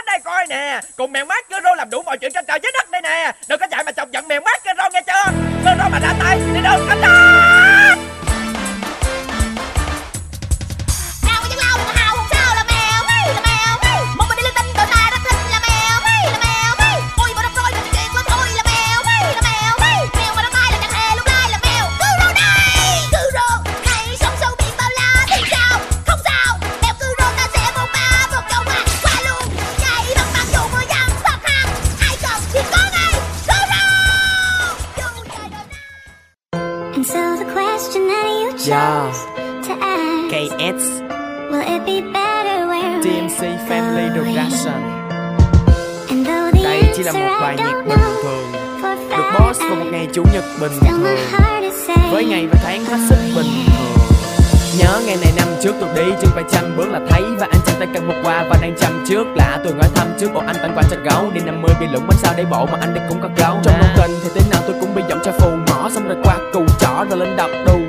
đến đây coi nè. Cùng mèo mát cơ rô làm đủ mọi chuyện trên trời dưới đất đây nè. Đừng có chạy mà chọc giận mèo mát cơ rô nghe chưa? Cơ rô mà ra tay thì đừng có chết question that you chose to ask. KS Will it be better where we're Family? Production And though the Đây chỉ là một bài nhạc bình thường. Được boss vào một ngày chủ nhật bình thường. Với ngày và tháng hết sức bình thường. Nhớ ngày này năm trước tôi đi chân phải trăm bước là thấy Và anh chăm tay cầm một qua và đang chăm trước. Lạ tôi hỏi thăm trước bộ anh tặng quà cho gấu. Đi 50 bị lũng bánh sao để bộ mà anh đây cũng có gấu Trong đông kênh thì thế nào tôi cũng bị giọng cho phù mỏ. Xong rồi qua cù trỏ rồi lên đập đù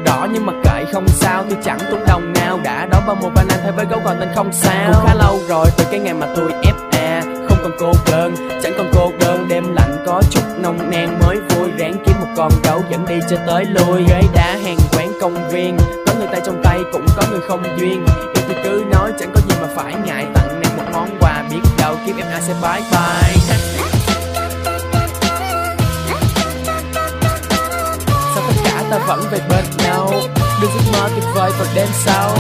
không sao tôi chẳng tốn đồng nào. Đã đó bao một van anh với gấu còn tên không sao. Cũng khá lâu rồi từ cái ngày mà tôi FA Không còn cô đơn, chẳng còn cô đơn Đêm lạnh có chút nồng nàn mới vui. Ráng kiếm một con gấu dẫn đi cho tới lui. Ghế đá hàng quán công viên Có người tay trong tay cũng có người không duyên. Yêu thì cứ nói chẳng có gì mà phải ngại Tặng nàng một món quà. Biết đâu kiếm em ai sẽ bye bye ta vẫn về bên nhau. Đưa giấc mơ tuyệt vời vào đêm sau.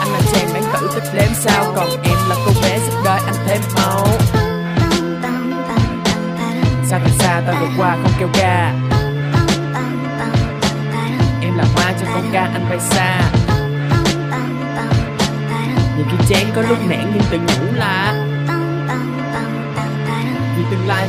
Anh là chàng đáng tử thích đếm sao Còn em là cô bé giúp đời anh thêm máu. Xa thật xa ta vượt qua không kêu ca? Em là hoa cho con ca, anh bay xa. Những Nhiều khi chán có lúc nản nhưng tự nhủ là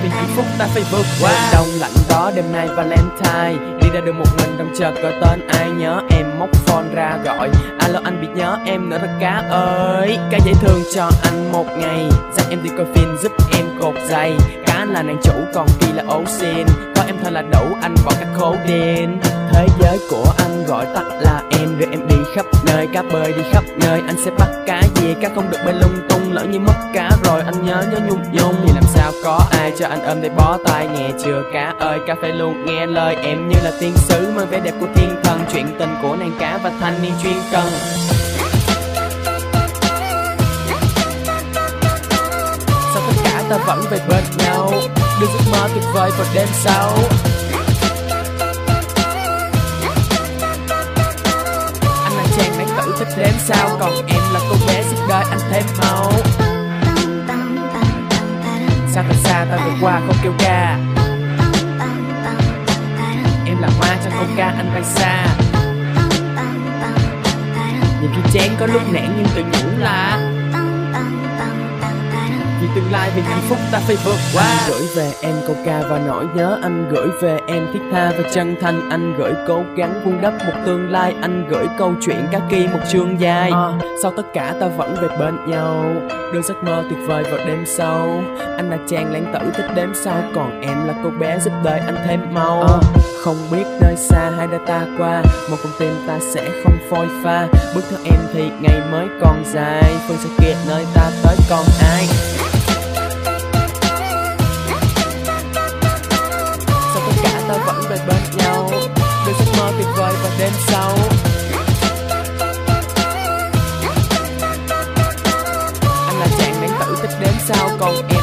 vì hạnh phúc ta phải vượt qua. Đông lạnh đó, đêm nay Valentine. Đi ra đường một mình trong chờ gọi tên ai nhớ em, móc phone ra gọi. Alo, anh bị nhớ em nữa rồi cá ơi. Cá dễ thương cho anh một ngày. Dắt em đi coi phim giúp em cột giày. Cá là nàng chủ, còn kỳ là ấu xin Có em thôi là đủ, anh bỏ các khố đen Thế giới của anh gọi tắt là em, Rồi em đi khắp nơi cá bơi đi khắp nơi. Anh sẽ bắt cá gì cá không được bơi lung tung, Lỡ như mất cá rồi anh nhớ nhớ nhung nhung. Thì làm sao có ai cho anh ôm để bó tay, nghe chưa cá ơi Cá phải luôn nghe lời em như là tiên sứ Mang vẻ đẹp của thiên thần. Chuyện tình của nàng cá và thanh niên chuyên cần. Sao tất cả ta vẫn về bên nhau? Đừng giấc mơ tuyệt vời vào đêm sau. Thích đếm sao? Còn em là cô bé giúp đời anh thêm máu. Xa thật xa ta vượt qua không kêu ca? Em là hoa trong câu ca, anh bay xa. Nhìn khi chén có lúc nản nhưng tự nhủ là vì tương lai vì hạnh phúc ta phải vượt qua. Anh gửi về em câu ca và nỗi nhớ Anh gửi về em thiết tha và chân thành. Anh gửi cố gắng vun đắp một tương lai. Anh gửi câu chuyện cá kỳ một chương dài. À, Sau tất cả ta vẫn về bên nhau. Đưa giấc mơ tuyệt vời vào đêm sâu Anh là chàng lãng tử thích đếm sau. Còn em là cô bé giúp đời anh thêm mau. À, Không biết nơi xa hay đã ta qua. Một con tim ta sẽ không phôi pha. Bước theo em thì ngày mới còn dài. Phương sẽ kiệt nơi ta tới còn ai ta bên nhau. Đôi giấc mơ tuyệt vời và đêm sau. Anh là chàng đáng tử thích đến sao Còn em